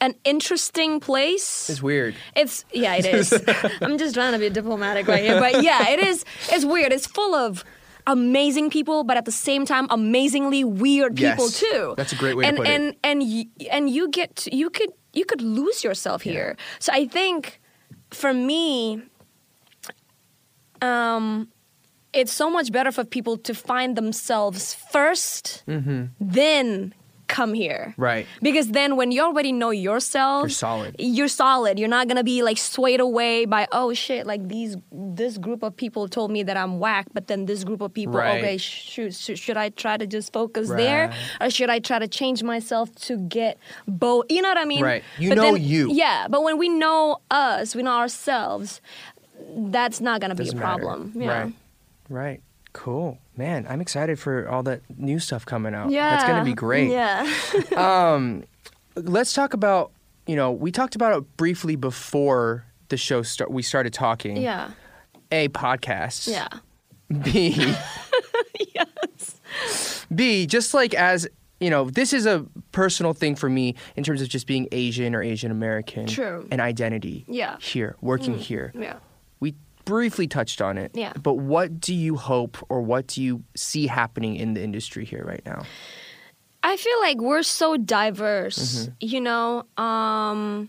an interesting place. It's weird. It's yeah, it is. I'm just trying to be diplomatic right here, but yeah, it is. It's weird. It's full of amazing people, but at the same time, amazingly weird people Yes. too. That's a great way to and, put it. and, And you, and you get to, you could you could lose yourself here. So I think for me, um, it's so much better for people to find themselves 1st then come here. Right. Because then when you already know yourself, You're solid. You're solid. You're not gonna be like swayed away by oh shit, like these this group of people told me that I'm whack, but then this group of people, Right. okay, shoot, sh- should I try to just focus there, or should I try to change myself to get both? You know what I mean? Right. You But know then- you. Yeah, but when we know us, we know ourselves. That's not gonna be a matter. problem. Yeah. Right. Right. Cool. Man, I'm excited for all that new stuff coming out. Yeah. That's going to be great. Yeah. Um, let's talk about, you know, we talked about it briefly before the show start we started talking. yeah. A podcast. Yeah. B. yes. B, just like as you know, this is a personal thing for me in terms of just being Asian or Asian American. True. And identity. Yeah. Mm. Here, working here. Yeah. Briefly touched on it. Yeah. But what do you hope or what do you see happening in the industry here right now? I feel like we're so diverse, Mm-hmm. you know. Um,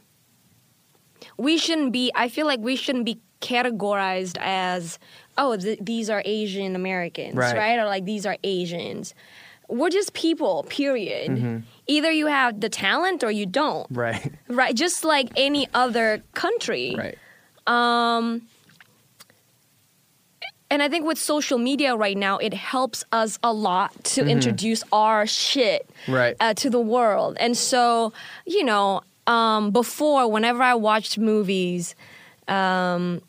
we shouldn't be. I feel like we shouldn't be categorized as, oh, th- these are Asian Americans, Right. right. Or like these are Asians. We're just people. Period. Mm-hmm. Either you have the talent or you don't. Right. Right. Just like any other country. Right. Um, and I think with social media right now, it helps us a lot to introduce our shit Mm-hmm. Right. uh, to the world. And so, you know, um, before, whenever I watched movies, um,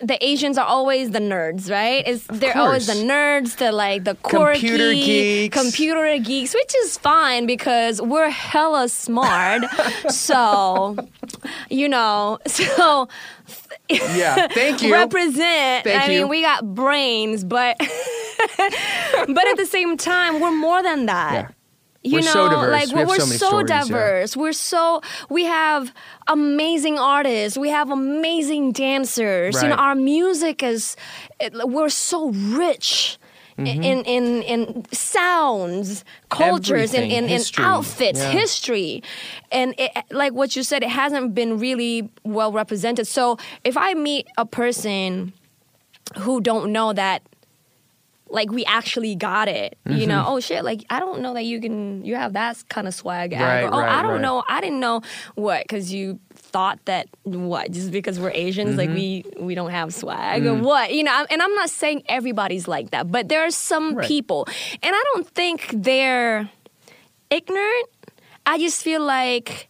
the Asians are always the nerds, right? It's, they're always the nerds, the like the quirky Computer geeks. computer geeks, which is fine because we're hella smart. so, you know, so Yeah. Thank you. represent. Thank I you. mean, we got brains, but but at the same time, we're more than that. Yeah. You We're know, so diverse. like we we're so so stories, yeah. diverse. We're so we have amazing artists. We have amazing dancers. You know, our music is it, we're so rich. Mm-hmm. In, in in sounds, cultures, in, Everything. in, History. outfits, Yeah. history, and it, like what you said, it hasn't been really well represented. So if I meet a person who don't know that like we actually got it you know oh shit like i don't know that you can you have that kind of swag. Mm-hmm. Right, Or, oh right, i don't right. know i didn't know what because you thought that what just because we're asians like we Mm-hmm. we don't have swag Mm. or what you know and i'm not saying everybody's like that but there are some people and i don't think they're ignorant i just feel like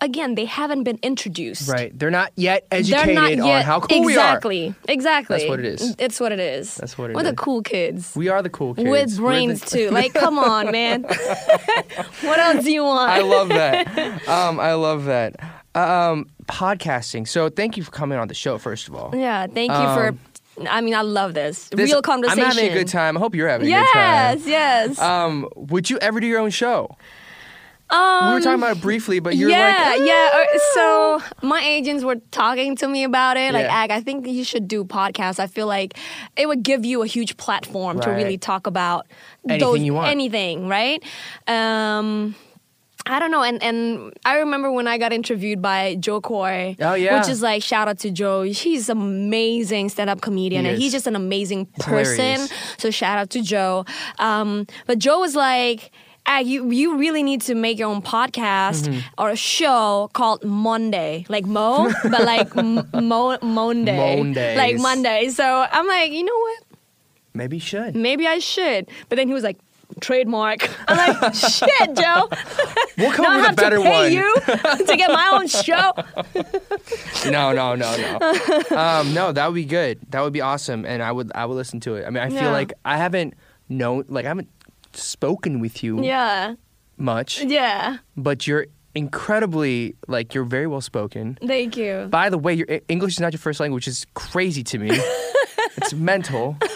again they haven't been introduced Right. They're not yet educated not yet on how cool we are. exactly exactly That's what it is. it's what it is That's what it we're the cool kids We are the cool kids. with brains the- too like come on man what else do you want I love that. Um, I love that. Um, podcasting. So thank you for coming on the show, first of all. yeah thank you for I mean I love this, Um, This- real conversation I'm having a good time. I hope you're having a yes good time. yes Um, would you ever do your own show? Um, we were talking about it briefly, but you're yeah, like, yeah. uh, So my agents were talking to me about it. Like. Ag, I think you should do podcasts. I feel like it would give you a huge platform to really talk about Anything those, you want. anything, right? Um, I don't know, and and I remember when I got interviewed by Jo Koy. Oh, yeah. which is like shout out to Jo. He's amazing stand up comedian, He and he's just an amazing person. hilarious. So shout out to Jo. Um, but Jo was like, ah, you you really need to make your own podcast Mm-hmm. or a show called Monday, like Mo, but like M- Mo Monday, Mondays. like Monday. So I'm like, you know what? maybe you should. Maybe I should. But then he was like, trademark. I'm like, shit, Jo. We'll come Now I up have with a better to pay one. you to get my own show. No, no, no, no. um, no, that would be good. That would be awesome, and I would, I would listen to it. I mean, I feel Yeah. like I haven't known, like I haven't spoken with you Yeah, much, yeah. but you're incredibly, like, you're very well spoken. Thank you. By the way, your E- English is not your first language, which is crazy to me. it's mental.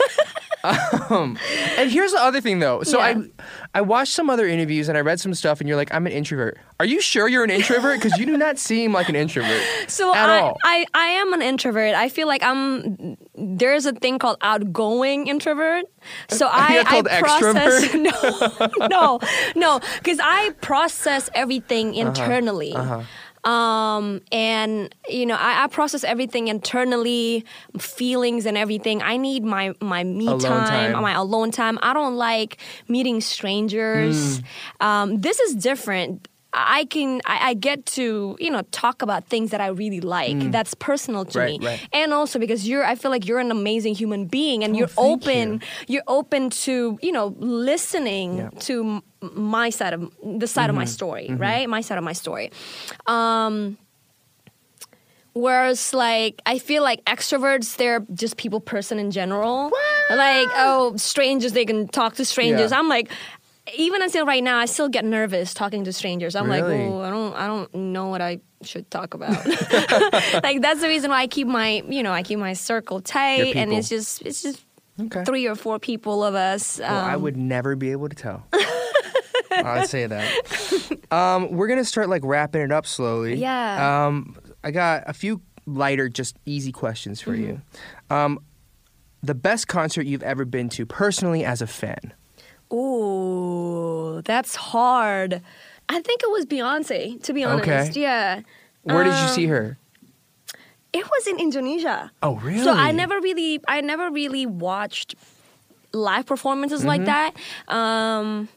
Um, and here's the other thing, though. So Yeah. I, I watched some other interviews and I read some stuff, and you're like, I'm an introvert. Are you sure you're an introvert? Because you do not seem like an introvert. So at I, all. I, I am an introvert. I feel like I'm. There's a thing called outgoing introvert. So I, I process. No, no, no, because I process everything Uh-huh. internally. Um, and you know, I, I process everything internally, feelings and everything. I need my my me time, time. my alone time. I don't like meeting strangers. Hmm. Um, this is different. I can I, I get to you know talk about things that I really like. That's personal to. Right, me, right. and also because you're I feel like you're an amazing human being, and Oh, you're open. You. are open to you know listening Yeah. to my side of the side of my Mm-hmm. story, right? My side of my story. Um, Whereas, like, I feel like extroverts, they're just people person in general. Like, oh, strangers, they can talk to strangers. Yeah. I'm like, even until right now, I still get nervous talking to strangers. I'm Really? like, oh, I don't, I don't know what I should talk about. like, that's the reason why I keep my, you know, I keep my circle tight, and it's just, it's just Okay. three or four people of us. Well, I um, would never be able to tell. I'd say that. Um, we're gonna start like wrapping it up slowly. Yeah. Um, I got a few lighter, just easy questions for you. Mm-hmm. Um, the best concert you've ever been to, personally, as a fan. Ooh, that's hard. I think it was Beyonce, to be honest. Okay. Yeah. Where did you Um, see her? It was in Indonesia. Oh, really? So I never really, I never really watched live performances Mm-hmm. like that. Um,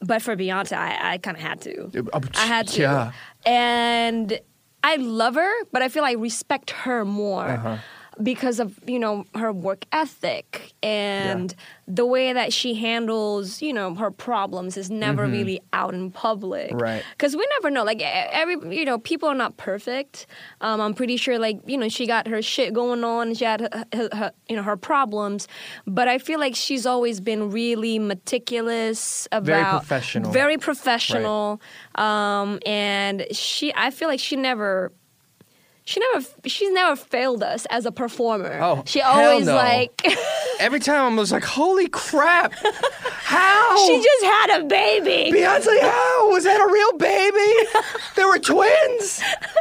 but for Beyonce, I, I kind of had to. Oh, I had to. Yeah. And I love her, but I feel I respect her more Uh-huh. Because of, you know, her work ethic and the way that she handles, you know, her problems is never really out in public. Mm-hmm. Right. Because we never know. Like, every, you know, people are not perfect. Um, I'm pretty sure, like, you know, she got her shit going on. She had, her, her, her, you know, her problems. But I feel like she's always been really meticulous about. Very professional. Very professional. Um, and she, I feel like she never. She never, she's never failed us as a performer. Oh, she hell always no. like, Every time I was like, "Holy crap! How?" she just had a baby. Beyonce, how? Was that a real baby? They were twins?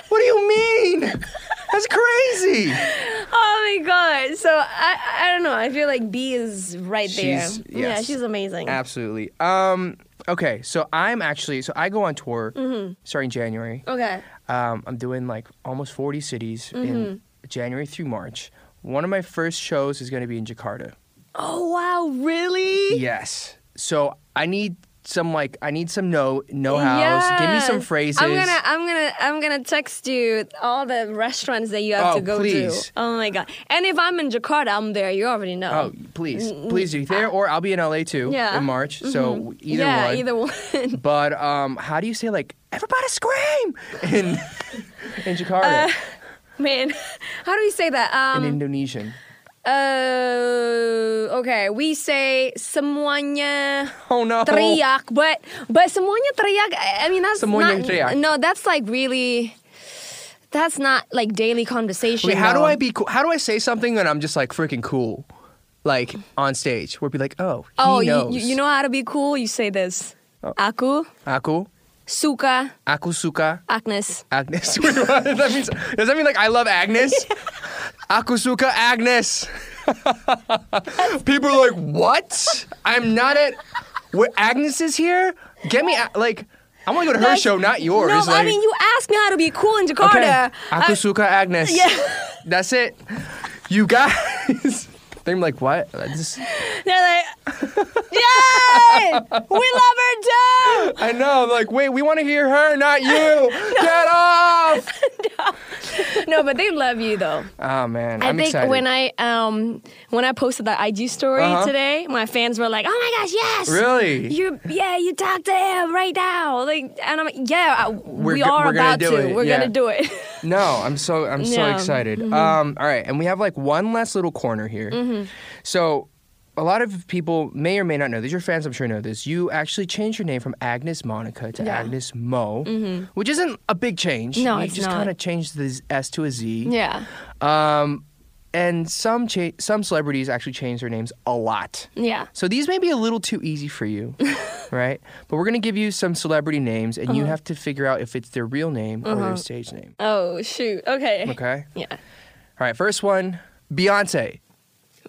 What do you mean? That's crazy. Oh my god! So I, I don't know. I feel like B is right She's- there. Yeah, she's amazing. Absolutely. Um, okay, so I'm actually so I go on tour Mm-hmm. starting January. Okay. Um, I'm doing like almost 40 cities Mm-hmm. in January through March. One of my first shows is going to be in Jakarta. Oh wow! Really? Yes. So I need some like I need some know know hows. Give me some phrases. I'm gonna, I'm gonna, I'm gonna text you all the restaurants that you have Oh, to go please. to. Oh my god! And if I'm in Jakarta, I'm there. You already know. Oh, please, please do there, or I'll be in LA too Mm, Yeah. Mm-hmm. in March. So either one. yeah, one. either one. But um, how do you say like everybody scream in in Jakarta Man, how do we say that? in Um, Indonesian? Uh, okay, we say semuanya. Oh no! teriak, but but semuanya teriak. I mean that's Semuanya not, teriak. No, that's like really. That's not like daily conversation. Wait, how do though. I be cool? How do I say something that I'm just like freaking cool, like on stage? Where be like, oh, he Oh, you, knows. you you know how to be cool? You say this. Oh. Aku Aku, suka aku suka Agnez. Agnez. Wait, what? that means, does that mean like I love Agnez? aku suka Agnez. People are like, what? I'm not at. Where Agnez is here? Get me a- like. I want to go to her That's- show, not yours. No, like, I mean you asked me how to be cool in Jakarta. Okay. Aku I- Agnez. Yeah. That's it. You guys. They're like, what? Just- They're like, yay! we love her too. I know. Like, wait, we want to hear her, not you. Get off. No, know, but they love you though. Oh man, I I'm think excited. when I um when I posted that IG story Uh-huh. today, my fans were like, "Oh my gosh, yes, Really? you yeah, you talk to him right now." Like, and I'm like, "Yeah, I, we go- are about to. it, We're yeah. gonna do it." No, I'm so I'm so Yeah. Mm-hmm. excited. Um, all right, and we have like one last little corner here. Mm-hmm. So, a lot of people may or may not know this. Your fans, I'm sure, know this. You actually changed your name from Agnes Monica to Yeah. Agnez Mo, which isn't a big change. No, you it's just kind of changed the S to a Z. yeah, Um, and some cha- some celebrities actually change their names a lot. yeah. So these may be a little too easy for you, right? But we're gonna give you some celebrity names, and Uh-huh. you have to figure out if it's their real name or their stage name. Oh shoot. Okay. Okay. Yeah. All right, first one, Beyonce.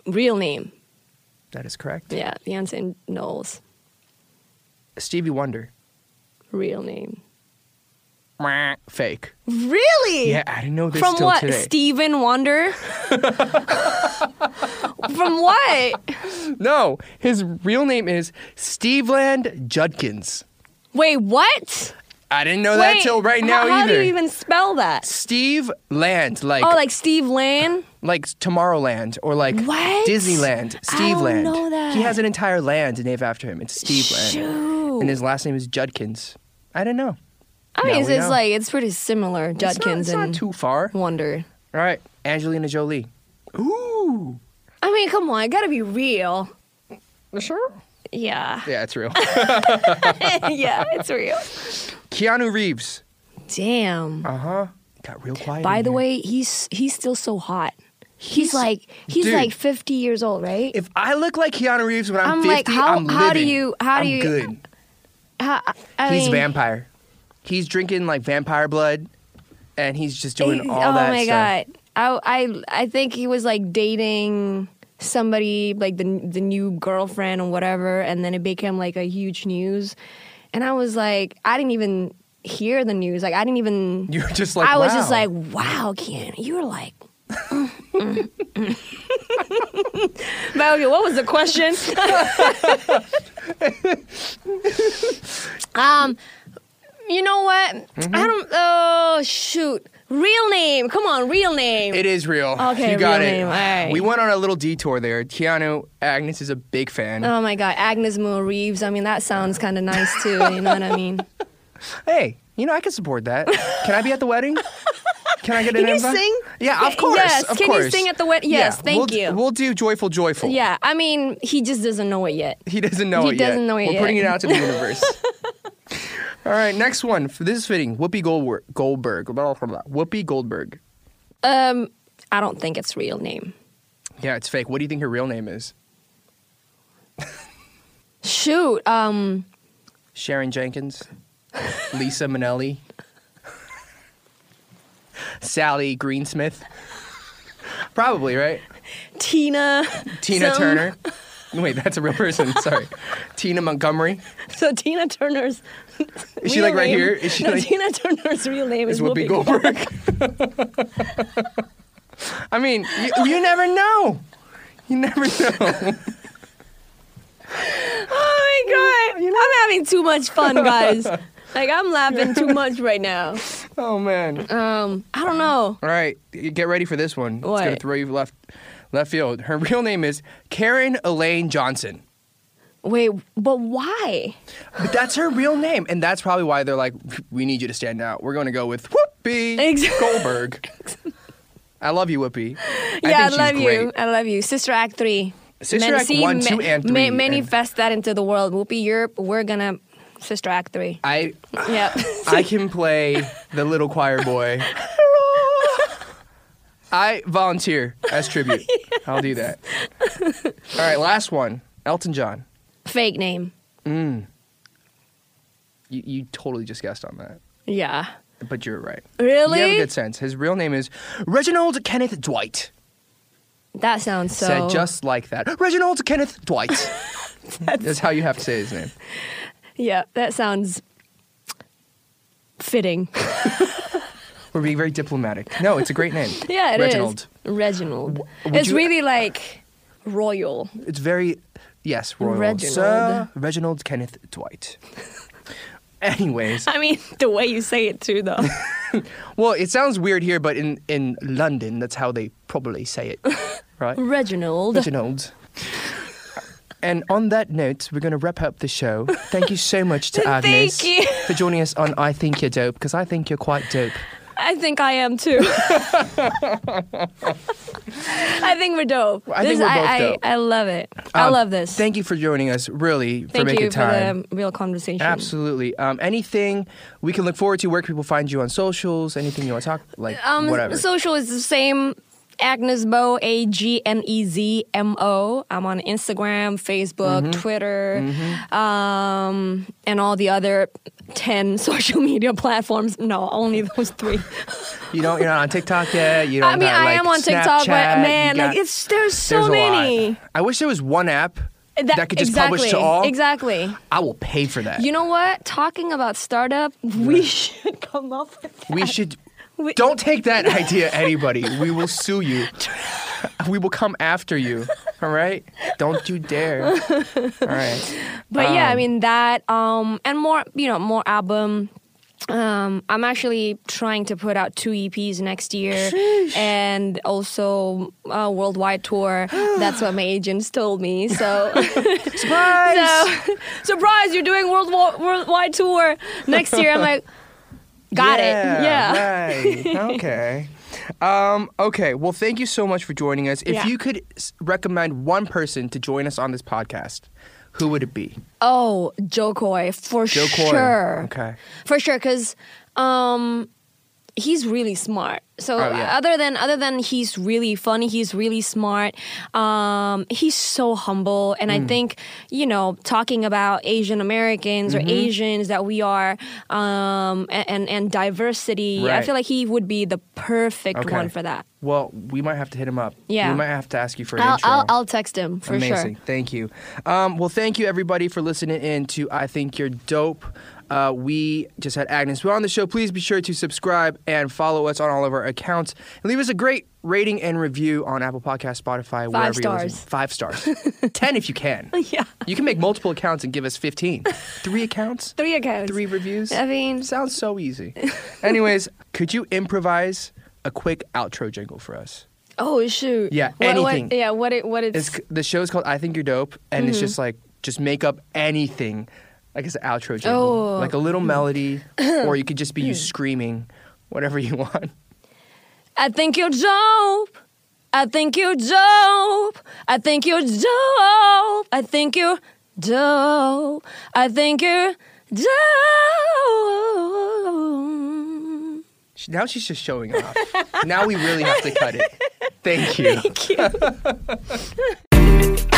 Real name. That is correct. Yeah, Beyonce Knowles. Stevie Wonder. Real name. Fake. Really? Yeah, I didn't know this From till what? today. Stephen Wonder? From what? no, his real name is Stevland Judkins. Wait, what? I didn't know that Wait, till right how- now how, either. do you even spell that? Steve Land, like oh, like Steve Land? like Tomorrowland or like What? Disneyland. I Steve don't Land. know that. He has an entire land named after him. It's Steve Land. Shoot. And his last name is Judkins. I didn't know. I mean, Now it's, we it's know. like it's pretty similar. It's not- Judkins it's not, and too far. Wonder. All right, Angelina Jolie. Ooh. I mean, come on, it gotta be real. Sure. Yeah, Yeah, it's real. yeah, it's real. Keanu Reeves. Damn. Uh huh. Got real quiet. By in the here. way, he's he's still so hot. He's, He's- like he's dude. like 50 years old, right? if I look like Keanu Reeves when I'm, I'm 50, like, how- I'm how do you- how do I'm you- good. How- I He's mean, vampire. He's drinking like vampire blood, and he's just doing he- all oh that Oh my stuff. god. I I I think he was like dating somebody like the the new girlfriend or whatever, and then it became like a huge news. And I was like, I didn't even hear the news. Like I didn't even. You're just like I was just like, wow, Ken, you were like. mm, mm, mm. but okay, what was the question? um, you know what? Mm-hmm. I don't. Oh shoot! Real name. Come on, real name. It is real. Okay, you got real it. name, all right. We went on a little detour there. Keanu, Agnez is a big fan. oh my God, Agnez Mo Reeves. I mean, that sounds kind of nice too. You know what I mean? Hey, you know I can support that. Can I be at the wedding? Can I get an Can you invite? sing? Yeah, of course. Yes, of can you sing at the wedding? yes, Yeah, thank we'll, you. We'll do joyful, joyful. Yeah, I mean, he just doesn't know it yet. He doesn't know He it yet. doesn't know it We're yet. putting it out to the universe. All right, next one. This is fitting. Whoopi Goldberg. Goldberg. Blah, blah, blah. Whoopi Goldberg. Um, I don't think it's real name. Yeah, it's fake. What do you think her real name is? Shoot. Um, Sharon Jenkins, Lisa Minnelli, Sally Greensmith. Probably right. Tina. Tina some- Turner. Wait, that's a real person. Sorry, Tina Montgomery. So Tina Turner's. Is she like right name- here? Is she no, like Tina Turner's real name is, is Whoopi Goldberg? I mean, you, you never know. You never know. Oh my god! I'm having too much fun, guys. like I'm laughing too much right now. Oh man. Um, I don't know. All right, get ready for this one. It's gonna throw you left left field. Her real name is Karen Elaine Johnson. Wait, but why? But that's her real name, and that's probably why they're like, "We need you to stand out." We're going to go with Whoopi Ex- Goldberg. I love you, Whoopi. yeah, I, think she's love you. I love you. Sister Act three. Sister Act one, two, and three, and- manifest that into the world. Whoopi, Europe. We're gonna Sister Act three. I Yep. I can play the little choir boy. I volunteer as tribute. I'll do that. All right, last one. Elton John. Fake name. Mm. You, you totally just guessed on that, Yeah. but you're right. Really? You have a good sense. His real name is Reginald Kenneth Dwight. That sounds so. Said just like that. Reginald Kenneth Dwight. That's how you have to say his name. Yeah, that sounds fitting. We're being very diplomatic. No, it's a great name. Yeah, it is. Reginald. Reginald. It's you- really like royal. It's very yes, royal. Reginald. Sir Reginald Kenneth Dwight. Anyways, I mean, the way you say it too, though. well, it sounds weird here, but in in London, that's how they probably say it, right? Reginald. Reginald. And on that note, we're going to wrap up the show. Thank you so much to Agnez for joining us on I Think You're Dope, because I think you're quite dope. I think I am too. I think we're dope. I think This- we're both I, dope. I, I love it. I Um, love this. Thank you for joining us, really, for Thank making you time. for the real conversation. Absolutely. Um, anything we can look forward to? Where can people find you on socials? Anything you want to talk like? Um, whatever. Social is the same. Agnez Mo, A G N E Z M O. I'm on Instagram, Facebook, Mm-hmm. Twitter, um, and all the other 10 social media platforms. No, only those three. you don't. You're not on TikTok yet. You don't. I mean, got, I like, am on TikTok, but man, you like it's there's so there's many. I wish there was one app that, could just exactly, publish to all. Exactly. I will pay for that. You know what? Talking about startup, we should come up with that. we should. We- Don't take that idea, anybody. We will sue you. We will come after you. All right? Don't you dare. All right. But yeah, I Um, mean that, um, and more, you know, more album. Um, I'm actually trying to put out two EPs next year, and also a worldwide tour. That's what my agents told me. So, Surprise! so surprise! You're doing world worldwide tour next year. I'm like, got it. Yeah. Right. Okay. Um, okay. Well, thank you so much for joining us. If Yeah. you could s- recommend one person to join us on this podcast, who would it be? Oh, Jo Koy for Jo Koy. sure. Okay. for sure because um he's really smart so Oh, yeah. other than other than he's really funny he's really smart um he's so humble and Mm. i think you know talking about asian americans Mm-hmm. or asians that we are um and and, diversity i feel like he would be the perfect Okay. one for that Well, we might have to hit him up. Yeah. We might have to ask you for an I'll, intro. I'll, I'll text him for Amazing. sure Thank you. Um, well, thank you everybody for listening in to I Think You're Dope. Uh, we just had Agnez. We're on the show. Please be sure to subscribe and follow us on all of our accounts. And leave us a great rating and review on Apple Podcast, Spotify, wherever you listen. stars. Five stars. Ten if you can. yeah You can make multiple accounts and give us 15. Three accounts? three accounts Three reviews? i mean Sounds so easy. Anyways, could you improvise a quick outro jingle for us? oh shoot Yeah, what, anything. what, yeah what it what it's, It's the show's called I Think You're Dope, and it's Mm-hmm. just like just make up anything, like it's an outro jingle, Oh. like a little melody, or you could just be you screaming, whatever you want. I think you're dope. I think you're dope. I think you're dope. I think you're dope. I think you're dope. Now she's just showing off. now we really have to cut it. Thank you. Thank you.